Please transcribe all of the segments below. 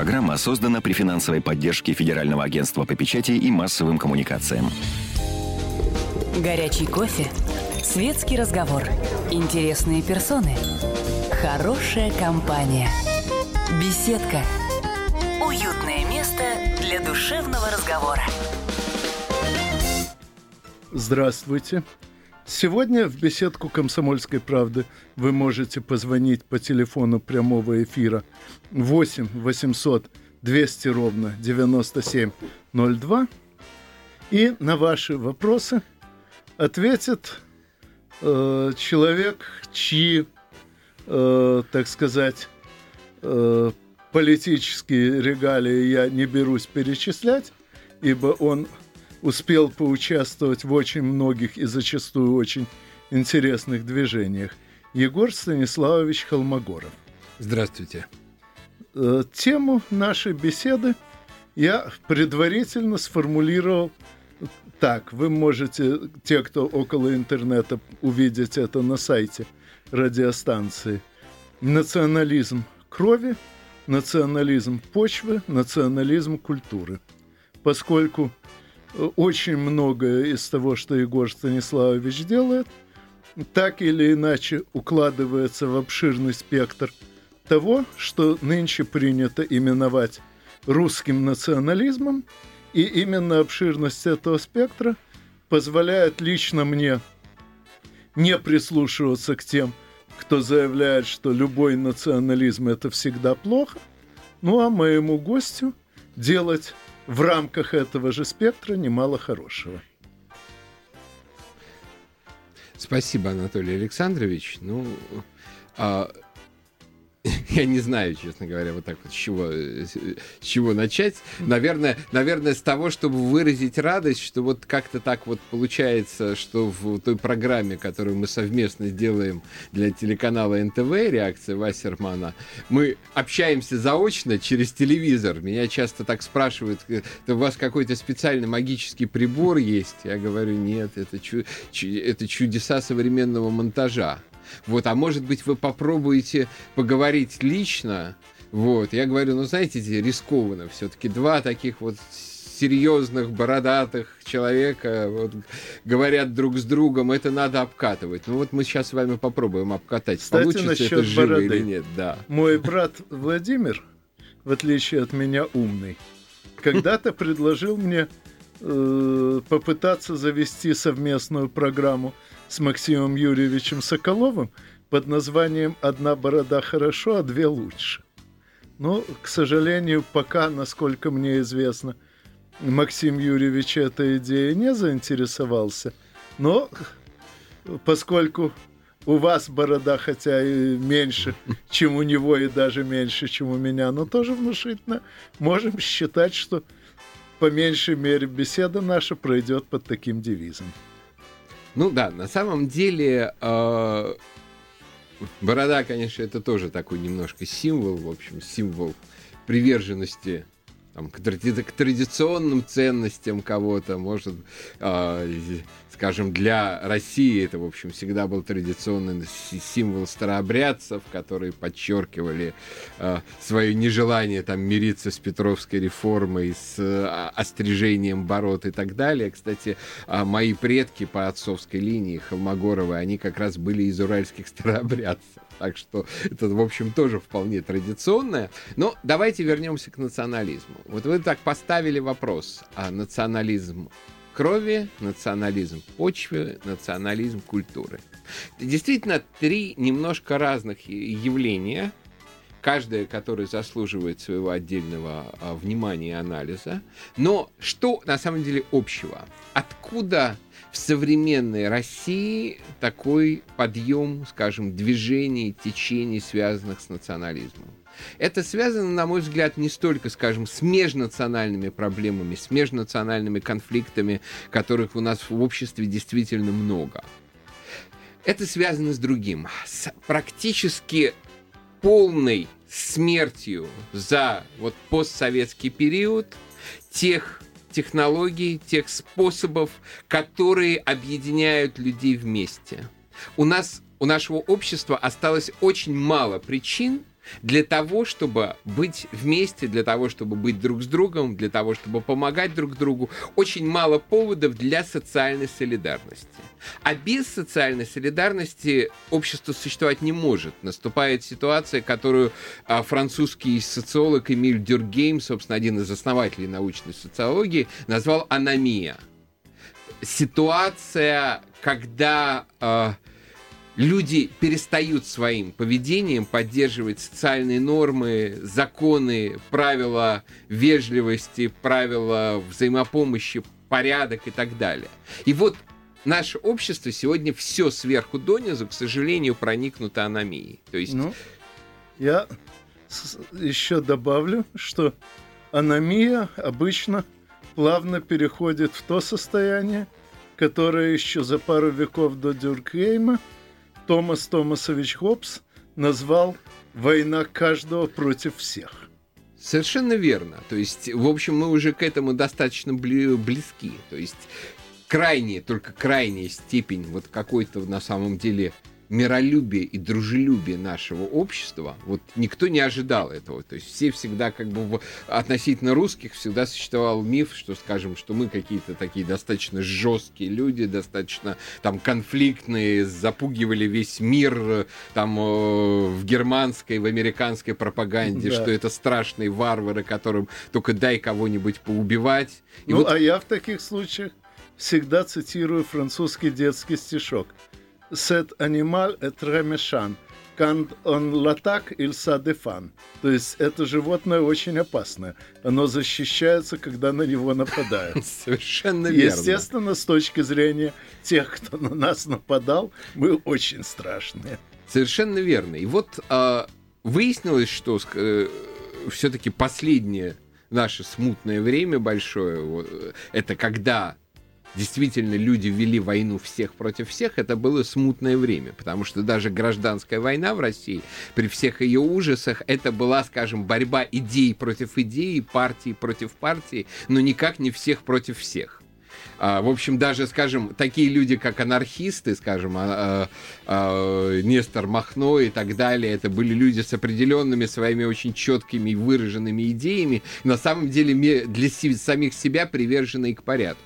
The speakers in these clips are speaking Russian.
программа создана при финансовой поддержке Федерального агентства по печати и массовым коммуникациям. Горячий кофе, светский разговор, интересные персоны, хорошая компания, беседка, уютное место для душевного разговора. Здравствуйте. Сегодня в беседку «Комсомольской правды» вы можете позвонить по телефону прямого эфира 8 800 200 ровно 9702 и на ваши вопросы ответит э, человек, чьи, э, так сказать, э, политические регалии я не берусь перечислять, ибо он успел поучаствовать в очень многих и зачастую очень интересных движениях. Егор Станиславович Холмогоров. Здравствуйте. Э, тему нашей беседы я предварительно сформулировал так. Вы можете, те, кто около интернета, увидеть это на сайте радиостанции. Национализм крови, национализм почвы, национализм культуры. Поскольку очень многое из того, что Егор Станиславович делает, так или иначе укладывается в обширный спектр того, что нынче принято именовать русским национализмом, и именно обширность этого спектра позволяет лично мне не прислушиваться к тем, кто заявляет, что любой национализм это всегда плохо, ну а моему гостю делать в рамках этого же спектра немало хорошего. Спасибо, Анатолий Александрович. Ну, а, я не знаю, честно говоря, вот так вот с чего, с чего начать. Наверное, наверное, с того, чтобы выразить радость, что вот как-то так вот получается, что в той программе, которую мы совместно делаем для телеканала НТВ, реакция Вассермана, мы общаемся заочно через телевизор. Меня часто так спрашивают, у вас какой-то специальный магический прибор есть? Я говорю, нет, это, чу это чудеса современного монтажа. Вот, а может быть, вы попробуете поговорить лично. Вот, я говорю, ну, знаете, рискованно все-таки два таких вот серьезных, бородатых человека вот, говорят друг с другом, это надо обкатывать. Ну вот мы сейчас с вами попробуем обкатать. Кстати, Получится это живо бороды. или нет, да. Мой брат Владимир, в отличие от меня умный, когда-то предложил мне э, попытаться завести совместную программу с Максимом Юрьевичем Соколовым под названием «Одна борода хорошо, а две лучше». Но, к сожалению, пока, насколько мне известно, Максим Юрьевич этой идеей не заинтересовался. Но поскольку у вас борода, хотя и меньше, чем у него, и даже меньше, чем у меня, но тоже внушительно, можем считать, что по меньшей мере беседа наша пройдет под таким девизом. Ну да, на самом деле э, борода, конечно, это тоже такой немножко символ, в общем, символ приверженности там, к, тради- к традиционным ценностям кого-то, может, э, скажем, для России это, в общем, всегда был традиционный символ старообрядцев, которые подчеркивали э, свое нежелание там мириться с Петровской реформой, с э, острижением бород и так далее. Кстати, э, мои предки по отцовской линии Холмогоровы, они как раз были из уральских старообрядцев. Так что это, в общем, тоже вполне традиционное. Но давайте вернемся к национализму. Вот вы так поставили вопрос, а национализм крови, национализм почвы, национализм культуры. Действительно, три немножко разных явления, каждое, которое заслуживает своего отдельного а, внимания и анализа. Но что на самом деле общего? Откуда в современной России такой подъем, скажем, движений, течений, связанных с национализмом? Это связано, на мой взгляд, не столько, скажем, с межнациональными проблемами, с межнациональными конфликтами, которых у нас в обществе действительно много. Это связано с другим, с практически полной смертью за вот постсоветский период тех технологий, тех способов, которые объединяют людей вместе. У нас, у нашего общества осталось очень мало причин для того, чтобы быть вместе, для того, чтобы быть друг с другом, для того, чтобы помогать друг другу, очень мало поводов для социальной солидарности. А без социальной солидарности общество существовать не может. Наступает ситуация, которую а, французский социолог Эмиль Дюргейм, собственно, один из основателей научной социологии, назвал аномия. Ситуация, когда э, люди перестают своим поведением поддерживать социальные нормы, законы, правила вежливости, правила взаимопомощи, порядок и так далее. И вот наше общество сегодня все сверху донизу, к сожалению, проникнуто аномией. То есть... Ну, я еще добавлю, что аномия обычно плавно переходит в то состояние, которое еще за пару веков до Дюркхейма – Томас Томасович Хоббс назвал «Война каждого против всех». Совершенно верно. То есть, в общем, мы уже к этому достаточно близки. То есть, крайняя, только крайняя степень вот какой-то на самом деле миролюбие и дружелюбие нашего общества, вот никто не ожидал этого. То есть все всегда как бы относительно русских всегда существовал миф, что, скажем, что мы какие-то такие достаточно жесткие люди, достаточно там конфликтные, запугивали весь мир там э, в германской, в американской пропаганде, да. что это страшные варвары, которым только дай кого-нибудь поубивать. И ну, вот... а я в таких случаях всегда цитирую французский детский стишок – cet animal est méchant. Quand on l'attaque, il se défend. То есть это животное очень опасное. Оно защищается, когда на него нападают. Совершенно верно. Естественно, с точки зрения тех, кто на нас нападал, мы очень страшные. Совершенно верно. И вот э, выяснилось, что э, все-таки последнее наше смутное время большое, это когда действительно люди вели войну всех против всех, это было смутное время, потому что даже гражданская война в России, при всех ее ужасах, это была, скажем, борьба идей против идей, партии против партии, но никак не всех против всех. А, в общем, даже, скажем, такие люди, как анархисты, скажем, а, а, а, Нестор Махно и так далее, это были люди с определенными своими очень четкими и выраженными идеями, на самом деле для самих себя приверженные к порядку.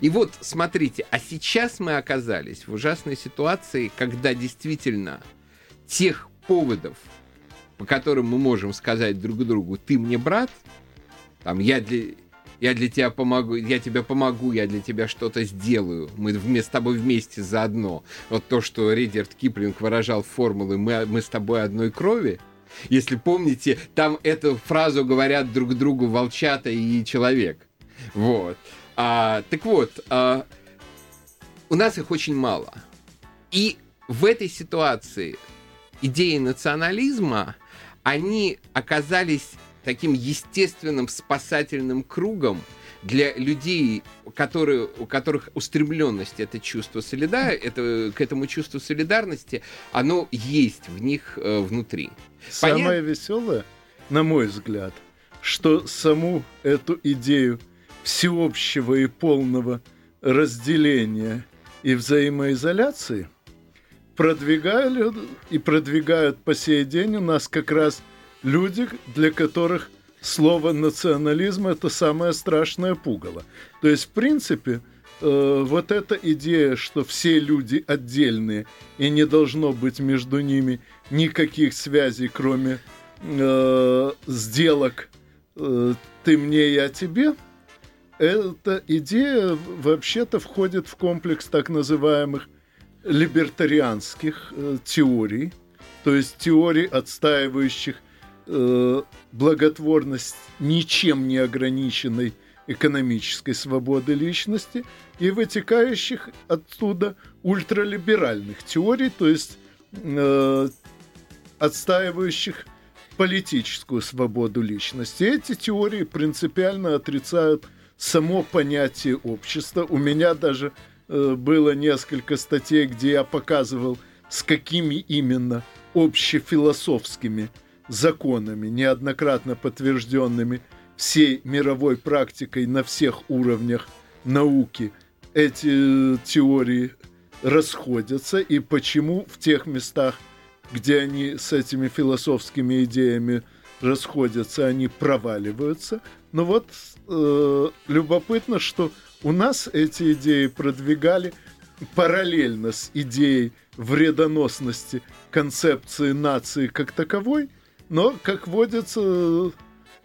И вот, смотрите, а сейчас мы оказались в ужасной ситуации, когда действительно тех поводов, по которым мы можем сказать друг другу, ты мне брат, там, я для, я для тебя помогу, я тебе помогу, я для тебя что-то сделаю, мы с тобой вместе заодно. Вот то, что Редерт Киплинг выражал формулы «мы, мы с тобой одной крови», если помните, там эту фразу говорят друг другу волчата и человек. Вот. А, так вот, а, у нас их очень мало. И в этой ситуации идеи национализма, они оказались таким естественным спасательным кругом для людей, которые, у которых устремленность это чувство солидарности, это, к этому чувству солидарности, оно есть в них э, внутри. Самое Понят... веселое, на мой взгляд, что саму эту идею всеобщего и полного разделения и взаимоизоляции продвигали и продвигают по сей день у нас как раз люди, для которых слово национализм это самое страшное пугало. То есть, в принципе, э, вот эта идея, что все люди отдельные и не должно быть между ними никаких связей, кроме э, сделок э, ты мне, я тебе – эта идея вообще-то входит в комплекс так называемых либертарианских э, теорий, то есть теорий, отстаивающих э, благотворность ничем не ограниченной экономической свободы личности и вытекающих оттуда ультралиберальных теорий, то есть э, отстаивающих политическую свободу личности. Эти теории принципиально отрицают само понятие общества. У меня даже э, было несколько статей, где я показывал, с какими именно общефилософскими законами, неоднократно подтвержденными всей мировой практикой на всех уровнях науки, эти теории расходятся и почему в тех местах, где они с этими философскими идеями расходятся, они проваливаются. Но вот э, любопытно, что у нас эти идеи продвигали параллельно с идеей вредоносности концепции нации как таковой, но, как водится,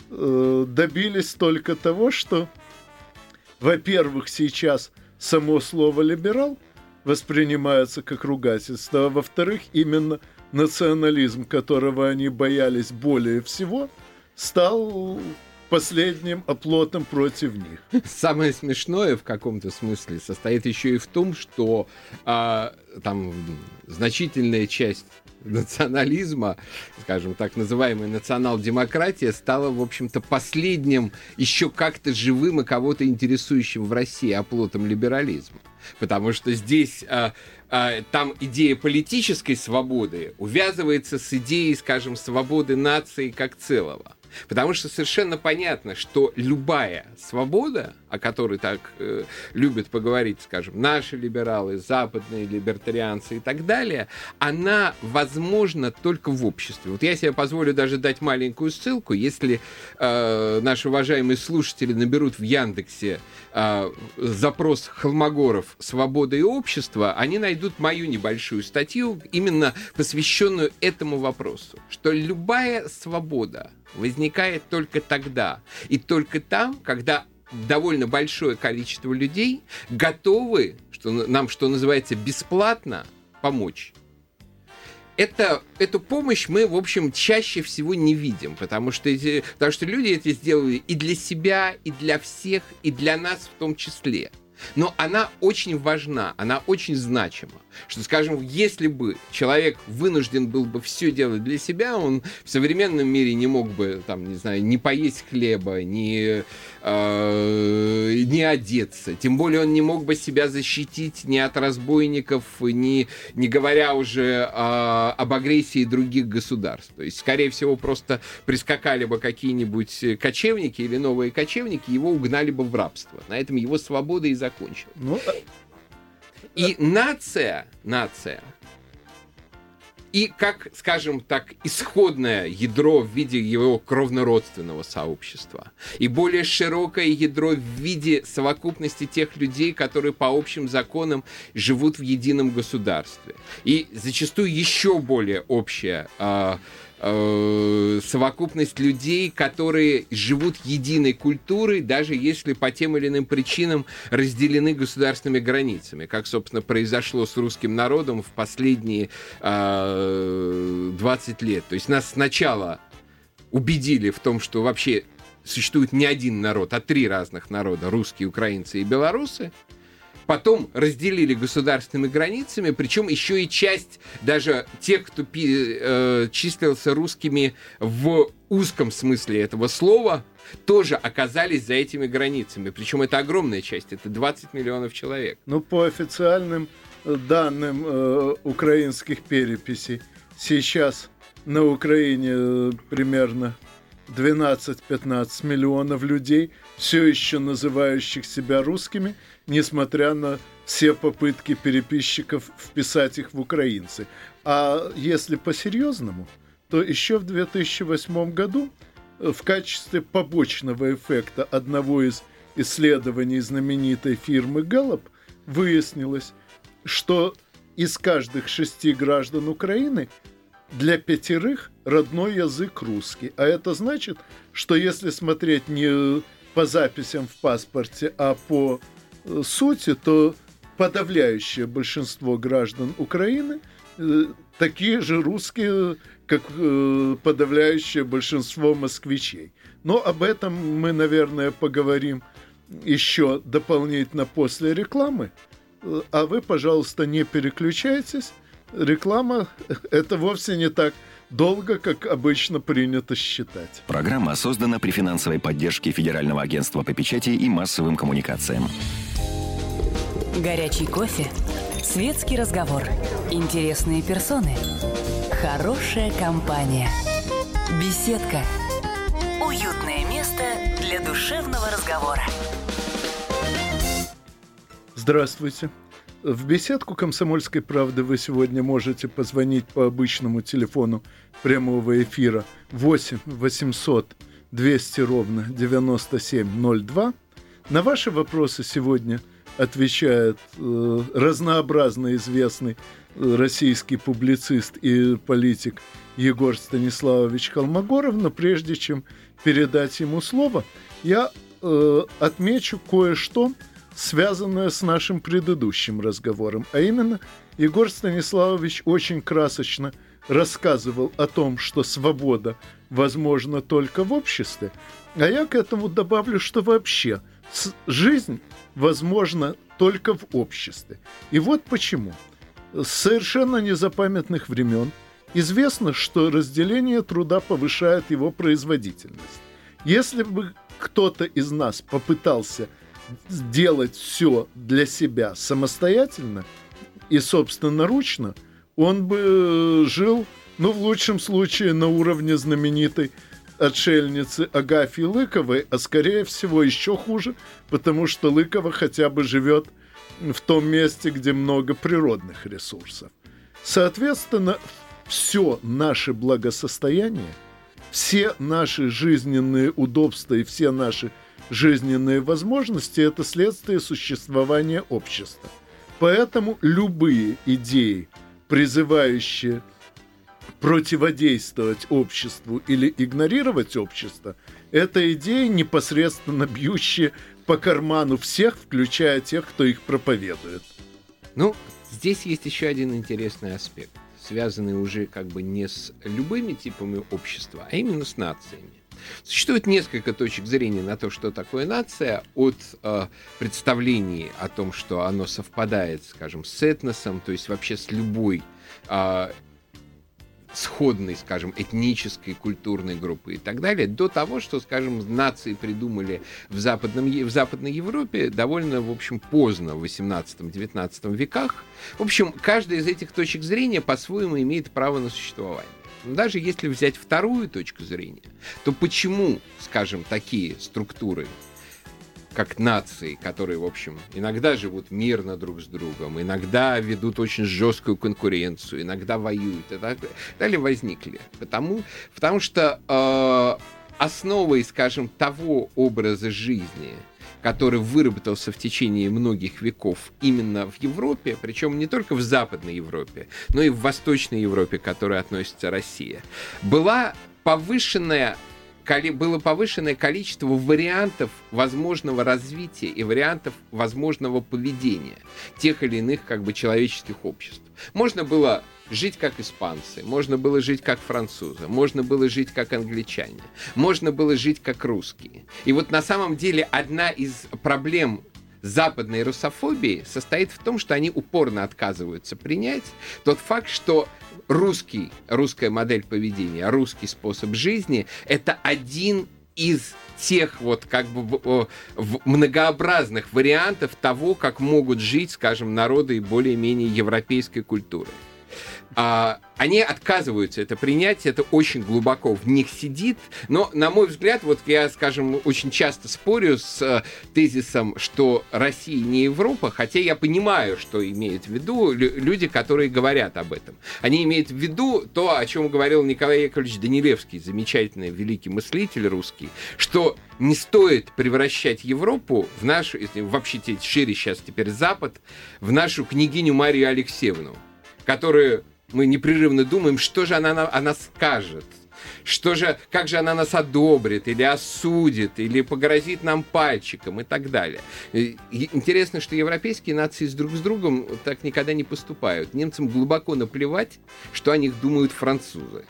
э, добились только того, что, во-первых, сейчас само слово «либерал» воспринимается как ругательство, а во-вторых, именно национализм, которого они боялись более всего, стал последним оплотом против них. Самое смешное в каком-то смысле состоит еще и в том, что а, там значительная часть национализма, скажем так, называемая национал-демократия, стала, в общем-то, последним еще как-то живым и кого-то интересующим в России оплотом либерализма. Потому что здесь а, а, там идея политической свободы увязывается с идеей, скажем, свободы нации как целого. Потому что совершенно понятно, что любая свобода, о которой так э, любят поговорить, скажем, наши либералы, западные либертарианцы и так далее, она возможна только в обществе. Вот я себе позволю даже дать маленькую ссылку. Если э, наши уважаемые слушатели наберут в Яндексе э, запрос Холмогоров «Свобода и общество», они найдут мою небольшую статью, именно посвященную этому вопросу, что любая свобода возникает только тогда и только там, когда довольно большое количество людей готовы, что нам, что называется, бесплатно помочь. Это, эту помощь мы, в общем, чаще всего не видим, потому что, эти, потому что люди это сделали и для себя, и для всех, и для нас в том числе – но она очень важна, она очень значима. Что, скажем, если бы человек вынужден был бы все делать для себя, он в современном мире не мог бы, там, не знаю, не поесть хлеба, не, э, не одеться. Тем более он не мог бы себя защитить ни от разбойников, ни, не говоря уже э, об агрессии других государств. То есть, скорее всего, просто прискакали бы какие-нибудь кочевники или новые кочевники, его угнали бы в рабство. На этом его свобода и закончил. Ну, э, и нация, нация, и как, скажем так, исходное ядро в виде его кровнородственного сообщества, и более широкое ядро в виде совокупности тех людей, которые по общим законам живут в едином государстве, и зачастую еще более общее а, э, совокупность людей, которые живут единой культурой, даже если по тем или иным причинам разделены государственными границами, как, собственно, произошло с русским народом в последние э, 20 лет. То есть нас сначала убедили в том, что вообще существует не один народ, а три разных народа, русские, украинцы и белорусы потом разделили государственными границами, причем еще и часть даже тех, кто э, числился русскими в узком смысле этого слова, тоже оказались за этими границами. Причем это огромная часть, это 20 миллионов человек. Ну, по официальным э, данным э, украинских переписей, сейчас на Украине э, примерно 12-15 миллионов людей, все еще называющих себя русскими – несмотря на все попытки переписчиков вписать их в украинцы. А если по-серьезному, то еще в 2008 году э, в качестве побочного эффекта одного из исследований знаменитой фирмы Gallup выяснилось, что из каждых шести граждан Украины для пятерых родной язык русский. А это значит, что если смотреть не по записям в паспорте, а по сути, то подавляющее большинство граждан Украины э, такие же русские, как э, подавляющее большинство москвичей. Но об этом мы, наверное, поговорим еще дополнительно после рекламы. Э, а вы, пожалуйста, не переключайтесь. Реклама – это вовсе не так долго, как обычно принято считать. Программа создана при финансовой поддержке Федерального агентства по печати и массовым коммуникациям. Горячий кофе, светский разговор, интересные персоны, хорошая компания, беседка, уютное место для душевного разговора. Здравствуйте. В беседку «Комсомольской правды» вы сегодня можете позвонить по обычному телефону прямого эфира 8 800 200 ровно 9702. На ваши вопросы сегодня отвечает э, разнообразно известный э, российский публицист и политик Егор Станиславович Холмогоров, но прежде чем передать ему слово, я э, отмечу кое-что, связанное с нашим предыдущим разговором. А именно, Егор Станиславович очень красочно рассказывал о том, что свобода возможна только в обществе, а я к этому добавлю, что вообще жизнь возможна только в обществе. И вот почему. С совершенно незапамятных времен известно, что разделение труда повышает его производительность. Если бы кто-то из нас попытался сделать все для себя самостоятельно и собственноручно, он бы жил, ну, в лучшем случае, на уровне знаменитой отшельницы Агафьи Лыковой, а скорее всего еще хуже, потому что Лыкова хотя бы живет в том месте, где много природных ресурсов. Соответственно, все наше благосостояние, все наши жизненные удобства и все наши жизненные возможности – это следствие существования общества. Поэтому любые идеи, призывающие противодействовать обществу или игнорировать общество, это идеи, непосредственно бьющие по карману всех, включая тех, кто их проповедует. Ну, здесь есть еще один интересный аспект, связанный уже как бы не с любыми типами общества, а именно с нациями. Существует несколько точек зрения на то, что такое нация, от э, представлений о том, что оно совпадает, скажем, с этносом, то есть вообще с любой э, сходной, скажем, этнической, культурной группы и так далее, до того, что, скажем, нации придумали в, западном, в Западной Европе довольно, в общем, поздно, в 18-19 веках. В общем, каждая из этих точек зрения по-своему имеет право на существование. Даже если взять вторую точку зрения, то почему, скажем, такие структуры как нации, которые, в общем, иногда живут мирно друг с другом, иногда ведут очень жесткую конкуренцию, иногда воюют и так далее, возникли. Потому, потому что э, основой, скажем, того образа жизни, который выработался в течение многих веков именно в Европе, причем не только в Западной Европе, но и в Восточной Европе, к которой относится Россия, была повышенная было повышенное количество вариантов возможного развития и вариантов возможного поведения тех или иных как бы человеческих обществ. Можно было жить как испанцы, можно было жить как французы, можно было жить как англичане, можно было жить как русские. И вот на самом деле одна из проблем западной русофобии состоит в том, что они упорно отказываются принять тот факт, что русский, русская модель поведения, русский способ жизни — это один из тех вот как бы многообразных вариантов того, как могут жить, скажем, народы более-менее европейской культуры. А, они отказываются это принять, это очень глубоко в них сидит. Но, на мой взгляд, вот я, скажем, очень часто спорю с э, тезисом, что Россия не Европа, хотя я понимаю, что имеют в виду люди, которые говорят об этом. Они имеют в виду то, о чем говорил Николай Яковлевич Данилевский, замечательный великий мыслитель русский, что не стоит превращать Европу в нашу, если вообще шире сейчас теперь Запад, в нашу княгиню Марию Алексеевну, которую мы непрерывно думаем, что же она, она скажет – что же, как же она нас одобрит или осудит, или погрозит нам пальчиком и так далее. И интересно, что европейские нации с друг с другом так никогда не поступают. Немцам глубоко наплевать, что о них думают французы.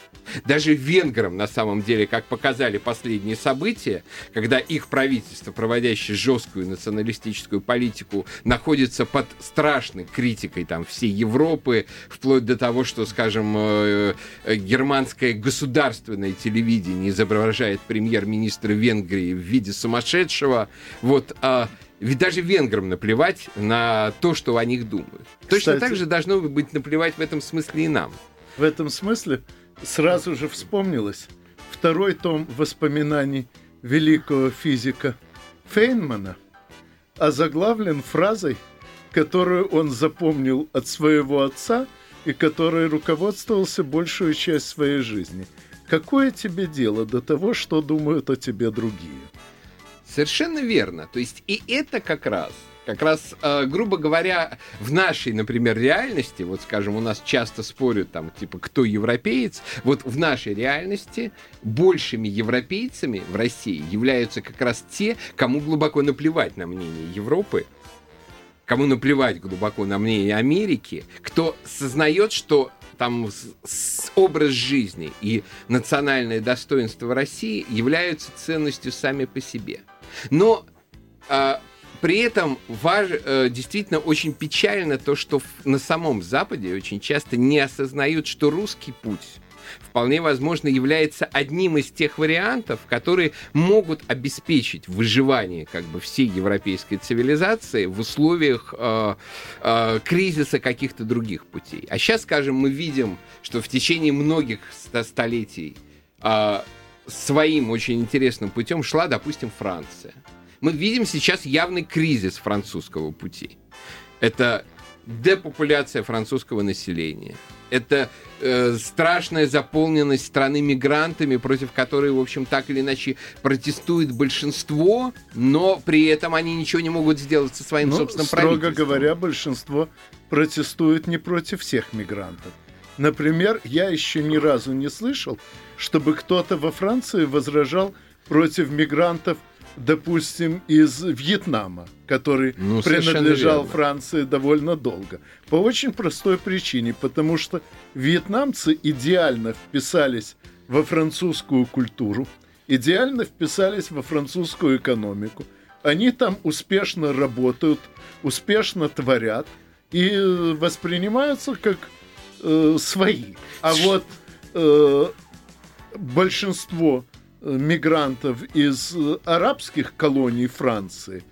Даже венграм, на самом деле, как показали последние события, когда их правительство, проводящее жесткую националистическую политику, находится под страшной критикой там, всей Европы, вплоть до того, что, скажем, э, э, германское государственное западное телевидение изображает премьер-министра Венгрии в виде сумасшедшего, вот, а, ведь даже венграм наплевать на то, что о них думают. Точно Кстати, так же должно быть наплевать в этом смысле и нам. В этом смысле сразу же вспомнилось второй том воспоминаний великого физика Фейнмана озаглавлен фразой которую он запомнил от своего отца и которой руководствовался большую часть своей жизни. Какое тебе дело до того, что думают о тебе другие? Совершенно верно. То есть и это как раз как раз, э, грубо говоря, в нашей, например, реальности, вот, скажем, у нас часто спорят там, типа, кто европеец, вот в нашей реальности большими европейцами в России являются как раз те, кому глубоко наплевать на мнение Европы, кому наплевать глубоко на мнение Америки, кто сознает, что там с, образ жизни и национальное достоинство России являются ценностью сами по себе. Но э, при этом важ, э, действительно очень печально то, что в, на самом Западе очень часто не осознают, что русский путь вполне возможно является одним из тех вариантов, которые могут обеспечить выживание как бы всей европейской цивилизации в условиях э, э, кризиса каких-то других путей. А сейчас, скажем, мы видим, что в течение многих столетий э, своим очень интересным путем шла, допустим, Франция. Мы видим сейчас явный кризис французского пути. Это депопуляция французского населения. Это э, страшная заполненность страны мигрантами, против которой, в общем, так или иначе протестует большинство, но при этом они ничего не могут сделать со своим ну, собственным строго правительством. говоря, большинство протестует не против всех мигрантов. Например, я еще ни разу не слышал, чтобы кто-то во Франции возражал против мигрантов, допустим, из Вьетнама, который Ну, принадлежал. Франции довольно долго. По очень простой причине, потому что вьетнамцы идеально вписались во французскую культуру, идеально вписались во французскую экономику. Они там успешно работают, успешно творят и воспринимаются как э, свои. А вот э, большинство мигрантов из э, арабских колоний Франции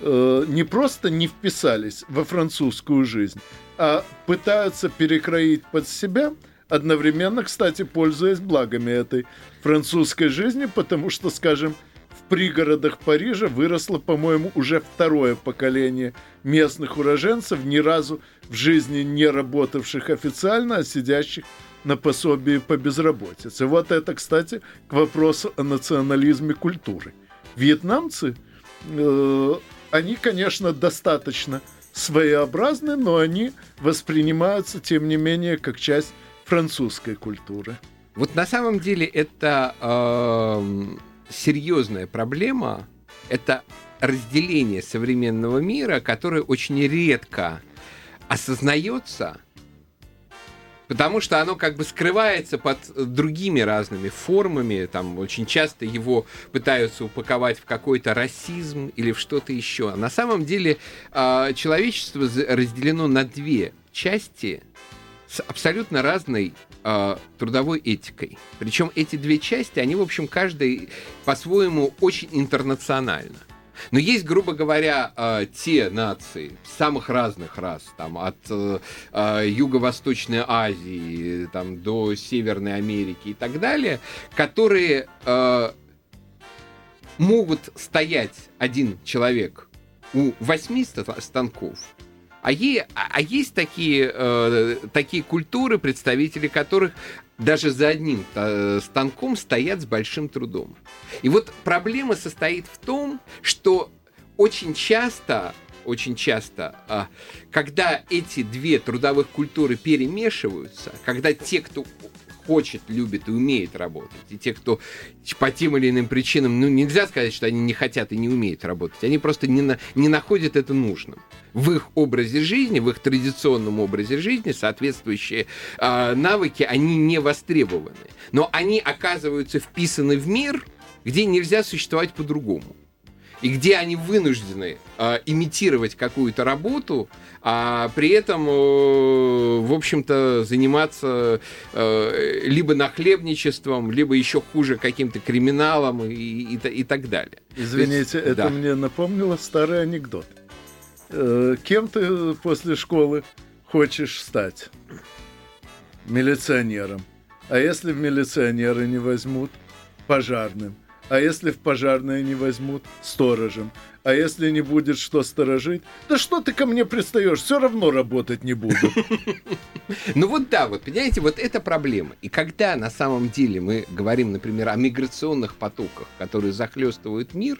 э, не просто не вписались во французскую жизнь, а пытаются перекроить под себя, одновременно, кстати, пользуясь благами этой французской жизни, потому что, скажем, в пригородах Парижа выросло, по-моему, уже второе поколение местных уроженцев, ни разу в жизни не работавших официально, а сидящих на пособии по безработице. Вот это, кстати, к вопросу о национализме культуры. Вьетнамцы, э, они, конечно, достаточно своеобразны, но они воспринимаются, тем не менее, как часть французской культуры. Вот на самом деле это эм, серьезная проблема. Это разделение современного мира, которое очень редко осознается, потому что оно как бы скрывается под другими разными формами. Там очень часто его пытаются упаковать в какой-то расизм или в что-то еще. На самом деле э, человечество разделено на две части с абсолютно разной э, трудовой этикой. Причем эти две части, они, в общем, каждый по-своему очень интернационально. Но есть, грубо говоря, э, те нации самых разных рас, там, от э, э, Юго-Восточной Азии там, до Северной Америки и так далее, которые э, могут стоять один человек у восьми ста- станков, а, е- а- а есть такие, э, такие культуры, представители которых даже за одним э, станком стоят с большим трудом. И вот проблема состоит в том, что очень часто, очень часто, а, когда эти две трудовых культуры перемешиваются, когда те, кто хочет, любит и умеет работать, и те, кто по тем или иным причинам, ну, нельзя сказать, что они не хотят и не умеют работать, они просто не, на- не находят это нужным. В их образе жизни, в их традиционном образе жизни соответствующие а, навыки, они не востребованы. Но они оказываются вписаны в мир, где нельзя существовать по-другому. И где они вынуждены а, имитировать какую-то работу, а при этом, э, в общем-то, заниматься э, либо нахлебничеством, либо еще хуже каким-то криминалом и, и, и так далее. Извините, есть, это да. мне напомнило старый анекдот. Э, Кем ты после школы хочешь стать? Милиционером. А если в милиционеры не возьмут? Пожарным. А если в пожарное не возьмут, сторожем. А если не будет что сторожить, да что ты ко мне пристаешь, все равно работать не буду. Ну вот да, вот понимаете, вот это проблема. И когда на самом деле мы говорим, например, о миграционных потоках, которые захлестывают мир,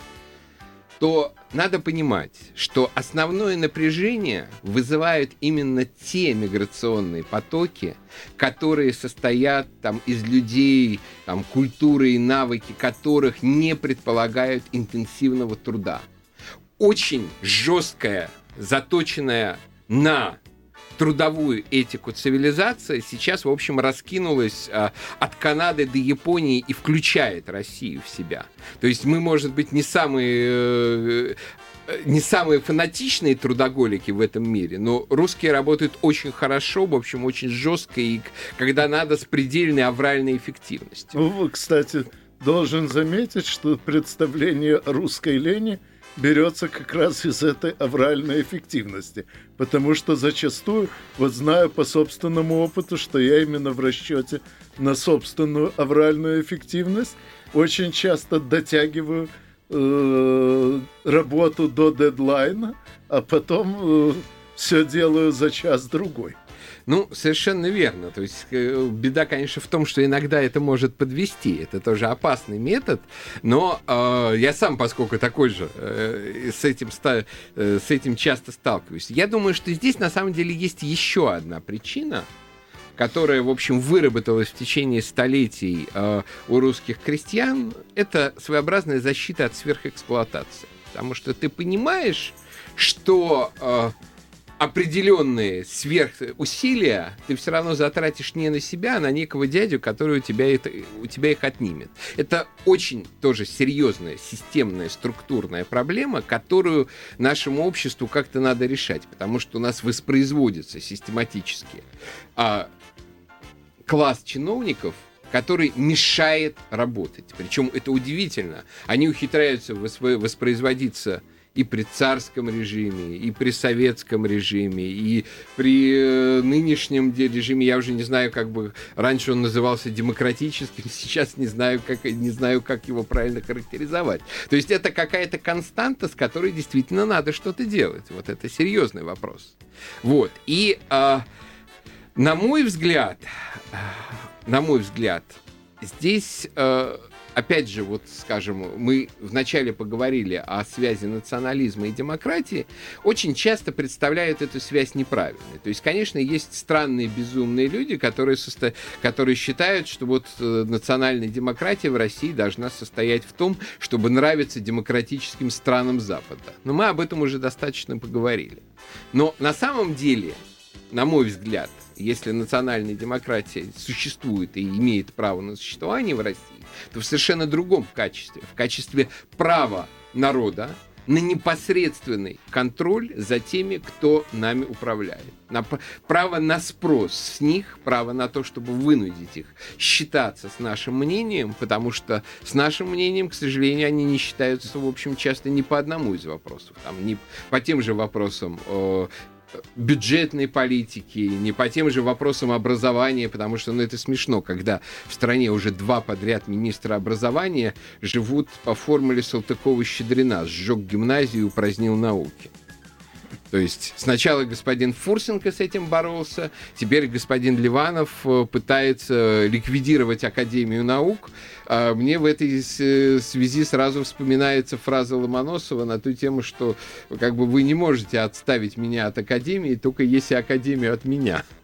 то надо понимать, что основное напряжение вызывают именно те миграционные потоки, которые состоят там, из людей, там, культуры и навыки которых не предполагают интенсивного труда. Очень жесткая, заточенная на трудовую этику цивилизация сейчас, в общем, раскинулась а, от Канады до Японии и включает Россию в себя. То есть мы, может быть, не самые э, не самые фанатичные трудоголики в этом мире, но русские работают очень хорошо, в общем, очень жестко, и когда надо, с предельной авральной эффективностью. Ну, кстати, должен заметить, что представление русской лени – берется как раз из этой авральной эффективности. Потому что зачастую, вот знаю по собственному опыту, что я именно в расчете на собственную авральную эффективность очень часто дотягиваю э, работу до дедлайна, а потом э, все делаю за час-другой. Ну, совершенно верно. То есть э, беда, конечно, в том, что иногда это может подвести. Это тоже опасный метод. Но э, я сам, поскольку такой же, э, с, этим, э, с этим часто сталкиваюсь. Я думаю, что здесь на самом деле есть еще одна причина, которая, в общем, выработалась в течение столетий э, у русских крестьян, это своеобразная защита от сверхэксплуатации. Потому что ты понимаешь, что э, определенные сверхусилия ты все равно затратишь не на себя, а на некого дядю, который у тебя, это, у тебя их отнимет. Это очень тоже серьезная, системная, структурная проблема, которую нашему обществу как-то надо решать, потому что у нас воспроизводится систематически а, класс чиновников, который мешает работать. Причем это удивительно. Они ухитряются воспроизводиться и при царском режиме, и при советском режиме, и при э, нынешнем режиме, я уже не знаю, как бы раньше он назывался демократическим, сейчас не знаю, как, не знаю, как его правильно характеризовать. То есть это какая-то константа, с которой действительно надо что-то делать. Вот это серьезный вопрос. Вот. И э, на мой взгляд, на мой взгляд, здесь э, опять же, вот, скажем, мы вначале поговорили о связи национализма и демократии, очень часто представляют эту связь неправильной. То есть, конечно, есть странные, безумные люди, которые, состо... которые считают, что вот э, национальная демократия в России должна состоять в том, чтобы нравиться демократическим странам Запада. Но мы об этом уже достаточно поговорили. Но на самом деле, на мой взгляд, если национальная демократия существует и имеет право на существование в России, то в совершенно другом качестве, в качестве права народа на непосредственный контроль за теми, кто нами управляет. На право на спрос с них, право на то, чтобы вынудить их считаться с нашим мнением, потому что с нашим мнением, к сожалению, они не считаются, в общем, часто не по одному из вопросов. Там, не по тем же вопросам бюджетной политики, не по тем же вопросам образования, потому что ну, это смешно, когда в стране уже два подряд министра образования живут по формуле Салтыкова-Щедрина «сжег гимназию упразднил науки». То есть сначала господин Фурсенко с этим боролся, теперь господин Ливанов э, пытается ликвидировать Академию наук. А мне в этой связи сразу вспоминается фраза Ломоносова на ту тему, что как бы вы не можете отставить меня от Академии, только если Академию от меня.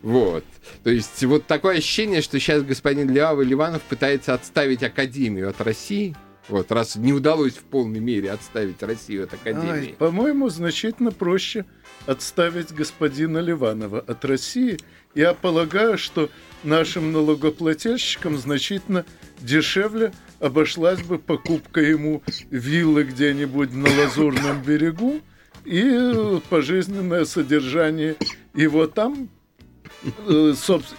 Вот. То есть вот такое ощущение, что сейчас господин Леава Ливанов пытается отставить Академию от России, вот, раз не удалось в полной мере отставить Россию от Академии. по-моему, значительно проще отставить господина Ливанова от России. Я полагаю, что нашим налогоплательщикам значительно дешевле обошлась бы покупка ему виллы где-нибудь на Лазурном берегу и пожизненное содержание его там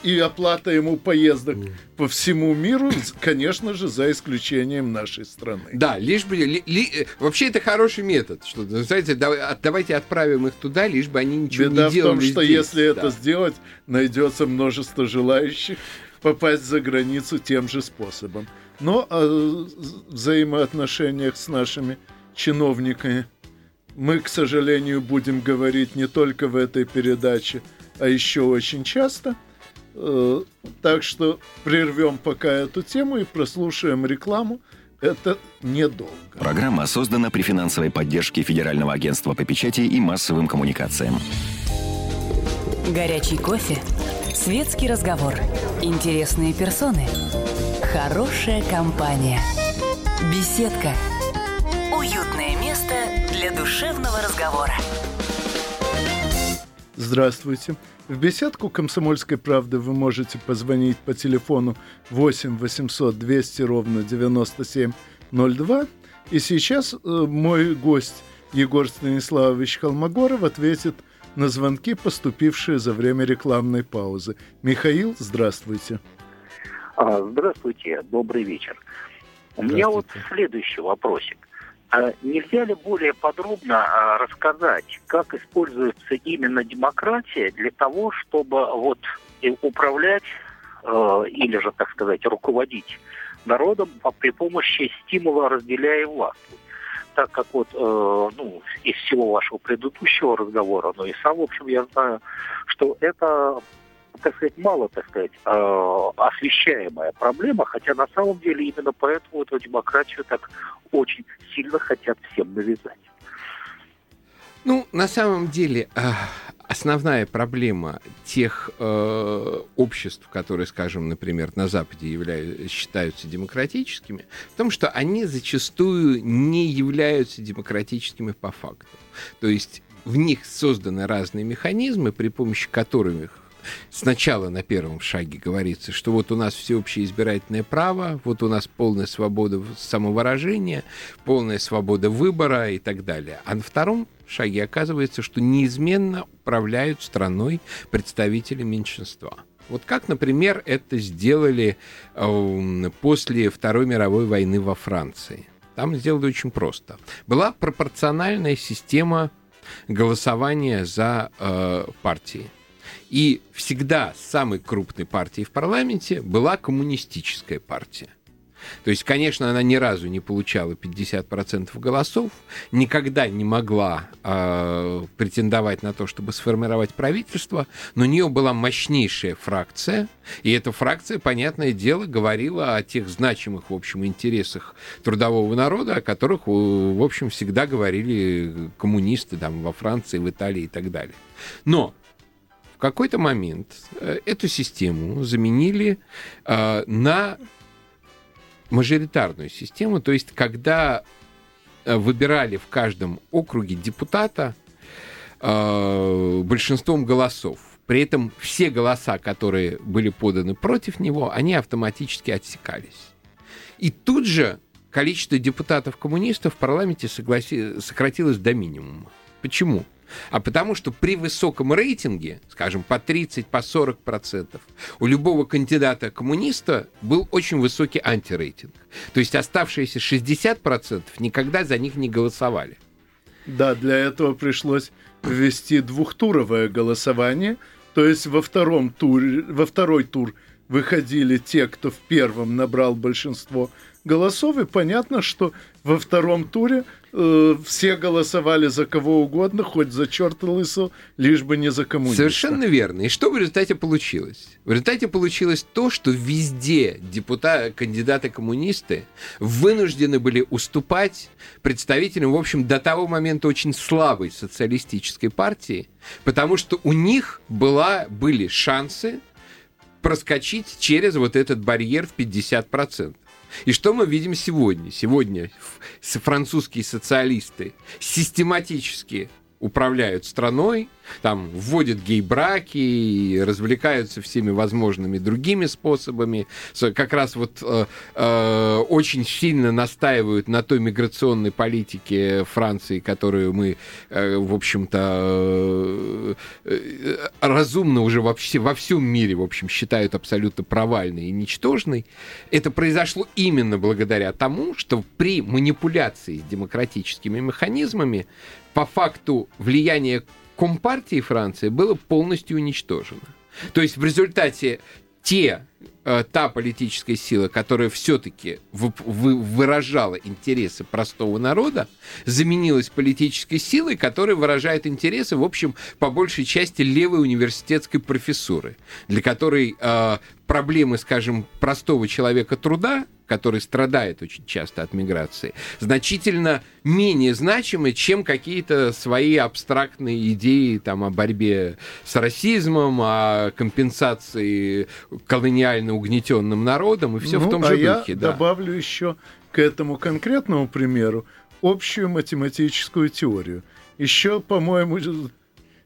и оплата ему поездок по всему миру, конечно же, за исключением нашей страны. Да, лишь бы... Ли, ли, э, вообще это хороший метод. Что, знаете, давайте отправим их туда, лишь бы они ничего Беда не делали в том, что здесь. если да. это сделать, найдется множество желающих попасть за границу тем же способом. Но о взаимоотношениях с нашими чиновниками мы, к сожалению, будем говорить не только в этой передаче, а еще очень часто. Э, так что прервем пока эту тему и прослушаем рекламу. Это недолго. Программа создана при финансовой поддержке Федерального агентства по печати и массовым коммуникациям. Горячий кофе, светский разговор, интересные персоны, хорошая компания, беседка, уютное место для душевного разговора. Здравствуйте. В беседку «Комсомольской правды» вы можете позвонить по телефону 8 800 200 ровно 9702. И сейчас э, мой гость Егор Станиславович Холмогоров ответит на звонки, поступившие за время рекламной паузы. Михаил, здравствуйте. А, здравствуйте, добрый вечер. У меня вот следующий вопросик. А нельзя ли более подробно а, рассказать, как используется именно демократия для того, чтобы вот управлять э, или же, так сказать, руководить народом при помощи стимула «разделяя власть»? Так как вот, э, ну, из всего вашего предыдущего разговора, но и сам, в общем, я знаю, что это так сказать, мало, так сказать, э, освещаемая проблема, хотя на самом деле именно поэтому эту демократию так очень сильно хотят всем навязать. Ну, на самом деле, э, основная проблема тех э, обществ, которые, скажем, например, на Западе являются, считаются демократическими, в том, что они зачастую не являются демократическими по факту. То есть в них созданы разные механизмы, при помощи которых сначала на первом шаге говорится, что вот у нас всеобщее избирательное право, вот у нас полная свобода самовыражения, полная свобода выбора и так далее. А на втором шаге оказывается, что неизменно управляют страной представители меньшинства. Вот как, например, это сделали э, после Второй мировой войны во Франции. Там сделали очень просто. Была пропорциональная система голосования за э, партии. И всегда самой крупной партией в парламенте была коммунистическая партия. То есть, конечно, она ни разу не получала 50% голосов, никогда не могла э, претендовать на то, чтобы сформировать правительство, но у нее была мощнейшая фракция, и эта фракция, понятное дело, говорила о тех значимых, в общем, интересах трудового народа, о которых, в общем, всегда говорили коммунисты там, во Франции, в Италии и так далее. Но в какой-то момент э, эту систему заменили э, на мажоритарную систему, то есть когда э, выбирали в каждом округе депутата большинством голосов. При этом все голоса, которые были поданы против него, они автоматически отсекались. И тут же количество депутатов-коммунистов в парламенте согласи... сократилось до минимума. Почему? А потому что при высоком рейтинге, скажем, по 30, по 40 процентов, у любого кандидата-коммуниста был очень высокий антирейтинг. То есть оставшиеся 60 процентов никогда за них не голосовали. Да, для этого пришлось ввести двухтуровое голосование, то есть во втором туре, во второй тур выходили те, кто в первом набрал большинство голосов, и понятно, что во втором туре э, все голосовали за кого угодно, хоть за черта лысого, лишь бы не за коммуниста. Совершенно верно. И что в результате получилось? В результате получилось то, что везде депутаты, кандидаты-коммунисты вынуждены были уступать представителям, в общем, до того момента очень слабой социалистической партии, потому что у них была, были шансы проскочить через вот этот барьер в 50%. И что мы видим сегодня? Сегодня французские социалисты систематически управляют страной, там вводят гей-браки, развлекаются всеми возможными другими способами, как раз вот э, э, очень сильно настаивают на той миграционной политике Франции, которую мы, э, в общем-то, э, э, разумно уже вообще во всем мире, в общем, считают абсолютно провальной и ничтожной. Это произошло именно благодаря тому, что при манипуляции с демократическими механизмами по факту влияния Компартии Франции было полностью уничтожено. То есть в результате те Э, та политическая сила, которая все-таки выражала интересы простого народа, заменилась политической силой, которая выражает интересы, в общем, по большей части левой университетской профессуры, для которой э, проблемы, скажем, простого человека труда который страдает очень часто от миграции, значительно менее значимы, чем какие-то свои абстрактные идеи там, о борьбе с расизмом, о компенсации колониально угнетенным народом и все ну, в том а же я духе. Да. добавлю еще к этому конкретному примеру общую математическую теорию. Еще, по-моему,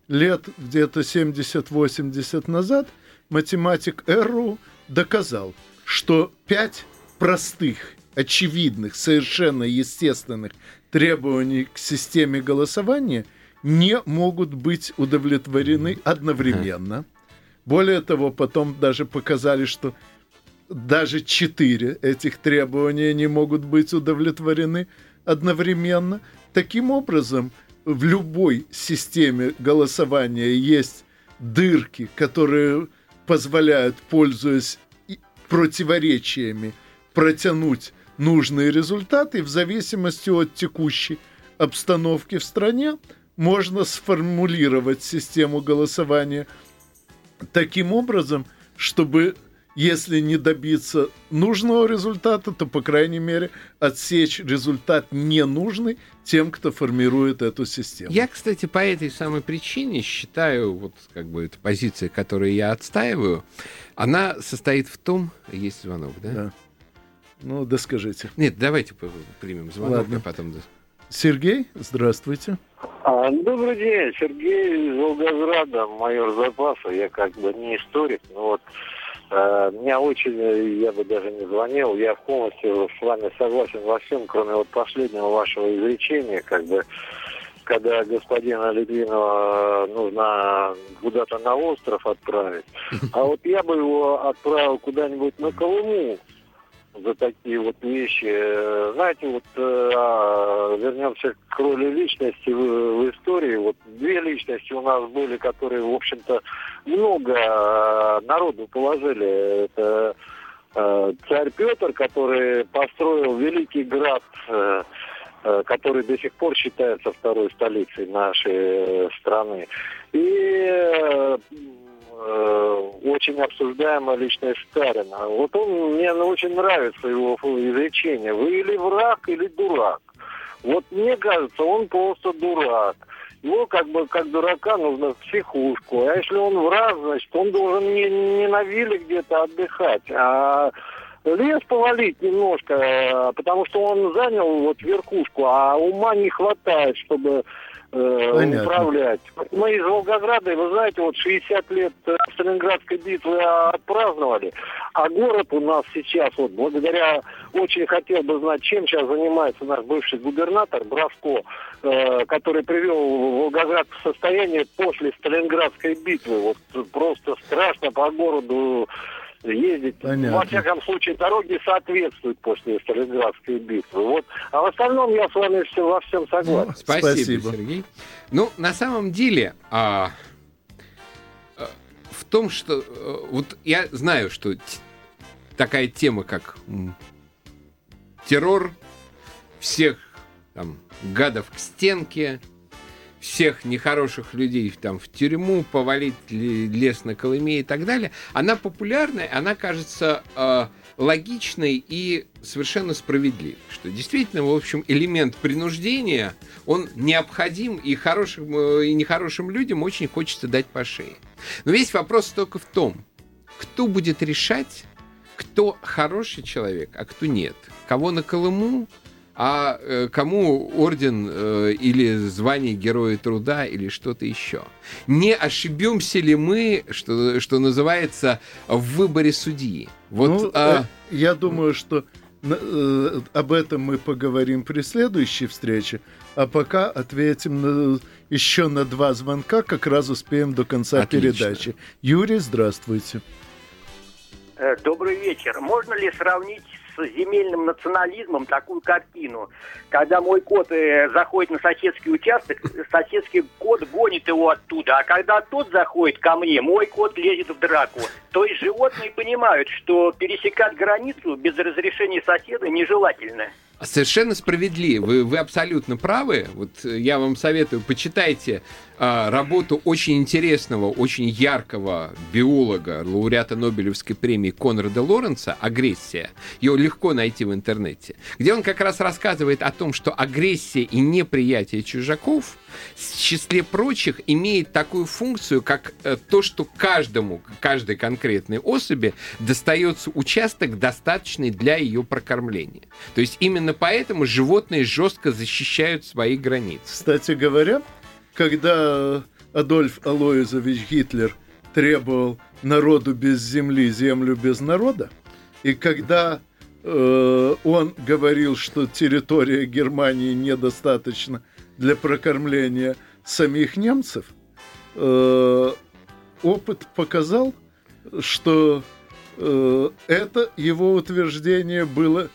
лет где-то 70-80 назад математик Эрру доказал, что 5 простых, очевидных, совершенно естественных требований к системе голосования не могут быть удовлетворены одновременно. Более того, потом даже показали, что даже четыре этих требования не могут быть удовлетворены одновременно. Таким образом, в любой системе голосования есть дырки, которые позволяют, пользуясь противоречиями, протянуть нужные результаты в зависимости от текущей обстановки в стране, можно сформулировать систему голосования таким образом, чтобы если не добиться нужного результата, то, по крайней мере, отсечь результат ненужный тем, кто формирует эту систему. Я, кстати, по этой самой причине считаю, вот как бы эта позиция, которую я отстаиваю, она состоит в том, есть звонок, да? Да. Ну, да скажите. Нет, давайте примем звонок, Ладно. а потом... Сергей, здравствуйте. А, добрый день, Сергей из Волгограда, майор запаса. Я как бы не историк, но вот э, меня очень, я бы даже не звонил, я полностью с вами согласен во всем, кроме вот последнего вашего изречения, как бы когда господина Литвинова нужно куда-то на остров отправить. А вот я бы его отправил куда-нибудь на Колыму, за такие вот вещи. Знаете, вот э, а, вернемся к роли личности в, в истории. Вот две личности у нас были, которые, в общем-то, много э, народу положили. Это э, царь Петр, который построил великий град, э, который до сих пор считается второй столицей нашей страны. И очень обсуждаемая личность Сталина. Вот он, мне очень нравится его изречение. Вы или враг, или дурак. Вот мне кажется, он просто дурак. Его как бы как дурака нужно в психушку. А если он враг, значит, он должен не, не на вилле где-то отдыхать, а лес повалить немножко, потому что он занял вот верхушку, а ума не хватает, чтобы э, управлять. Мы из Волгограда, вы знаете, вот 60 лет э, Сталинградской битвы отпраздновали, а город у нас сейчас, вот благодаря, очень хотел бы знать, чем сейчас занимается наш бывший губернатор Браско, э, который привел Волгоград в состояние после Сталинградской битвы. Вот просто страшно по городу ездить. Понятно. Во всяком случае, дороги соответствуют после Сталинградской битвы. Вот. А в остальном я с вами все, во всем согласен. Ну, спасибо, спасибо, Сергей. Ну, на самом деле, а, а, в том, что... А, вот я знаю, что такая тема, как террор, всех там гадов к стенке, всех нехороших людей там в тюрьму, повалить лес на Колыме и так далее, она популярная, она кажется э, логичной и совершенно справедливой. Что действительно, в общем, элемент принуждения, он необходим, и хорошим э, и нехорошим людям очень хочется дать по шее. Но весь вопрос только в том, кто будет решать, кто хороший человек, а кто нет. Кого на Колыму, а э, кому орден э, или звание Героя Труда или что-то еще. Не ошибемся ли мы, что, что называется, в выборе судьи? Вот, ну, а... Э, я думаю, что об этом мы поговорим при следующей встрече, а пока ответим на, еще на два звонка, как раз успеем до конца Отлично. передачи. Юрий, здравствуйте. Добрый вечер. Можно ли сравнить земельным национализмом такую картину. Когда мой кот э, заходит на соседский участок, соседский кот гонит его оттуда, а когда тот заходит ко мне, мой кот лезет в драку. То есть животные понимают, что пересекать границу без разрешения соседа нежелательно. Совершенно справедливо. Вы, вы абсолютно правы. Вот э, я вам советую, почитайте работу очень интересного, очень яркого биолога, лауреата Нобелевской премии Конрада Лоренца «Агрессия». Ее легко найти в интернете. Где он как раз рассказывает о том, что агрессия и неприятие чужаков в числе прочих имеет такую функцию, как э, то, что каждому, каждой конкретной особи достается участок, достаточный для ее прокормления. То есть именно поэтому животные жестко защищают свои границы. Кстати говоря, когда Адольф Алоизович Гитлер требовал народу без земли, землю без народа, и когда э, он говорил, что территория Германии недостаточно для прокормления самих немцев, э, опыт показал, что э, это его утверждение было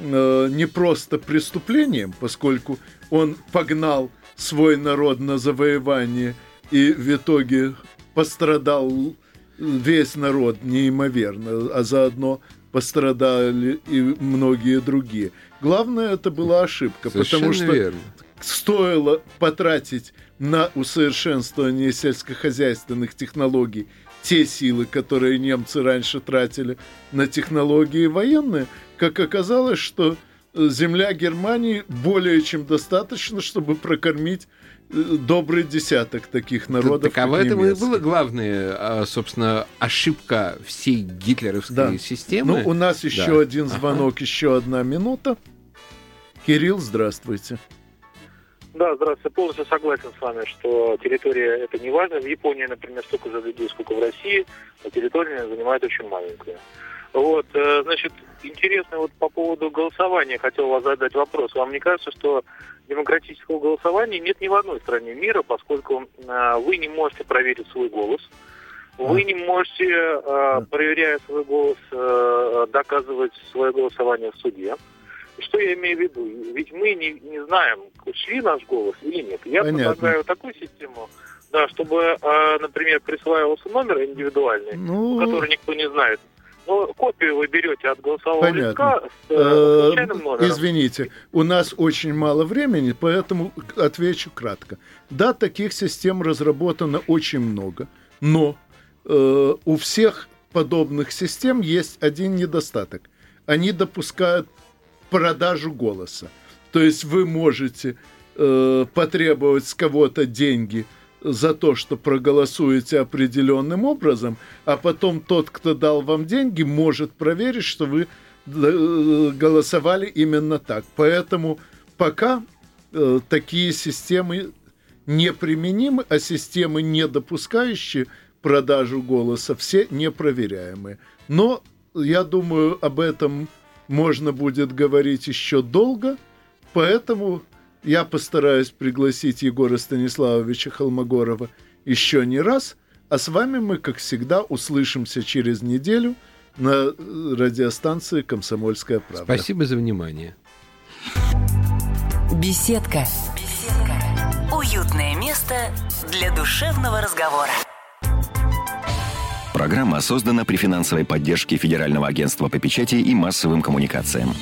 э, не просто преступлением, поскольку он погнал свой народ на завоевание и в итоге пострадал весь народ неимоверно, а заодно пострадали и многие другие. Главное, это была ошибка, Совершенно потому что верно. стоило потратить на усовершенствование сельскохозяйственных технологий те силы, которые немцы раньше тратили на технологии военные, как оказалось, что э, земля Германии более чем достаточно, чтобы прокормить э, добрый десяток таких народов. так а в этом и была главная, а, собственно, ошибка всей гитлеровской Да. системы. Ну, у нас еще Да. один Ага. звонок, еще одна минута. Кирилл, здравствуйте. Да, здравствуйте. Полностью согласен с вами, что территория это не важно. В Японии, например, столько же людей, сколько в России, а территория занимает очень маленькую. Вот, э, значит, интересно вот по поводу голосования хотел вас задать вопрос. Вам не кажется, что демократического голосования нет ни в одной стране мира, поскольку э, вы не можете проверить свой голос, вы не можете, э, проверяя свой голос, доказывать свое голосование в суде. Что я имею в виду? Ведь мы не, не знаем, шли наш голос или нет. Я Понятно. предлагаю такую систему, да, чтобы, например, присваивался номер индивидуальный, Ну, который никто не знает. Но копию вы берете от голосового Понятно. листка с э, Э, случайным номером. Извините, у нас очень мало времени, поэтому отвечу кратко. Да, таких систем разработано очень много, но э, у всех подобных систем есть один недостаток. Они допускают продажу голоса. То есть вы можете э, потребовать с кого-то деньги за то, что проголосуете определенным образом, а потом тот, кто дал вам деньги, может проверить, что вы э, голосовали именно так. Поэтому пока э, такие системы неприменимы, а системы, не допускающие продажу голоса, все непроверяемые. Но я думаю, об этом можно будет говорить еще долго, поэтому я постараюсь пригласить Егора Станиславовича Холмогорова еще не раз, а с вами мы, как всегда, услышимся через неделю на э, радиостанции «Комсомольская правда». Спасибо за внимание. Беседка. Беседка. Уютное место для душевного разговора. Программа создана при финансовой поддержке Федерального агентства по печати и массовым коммуникациям.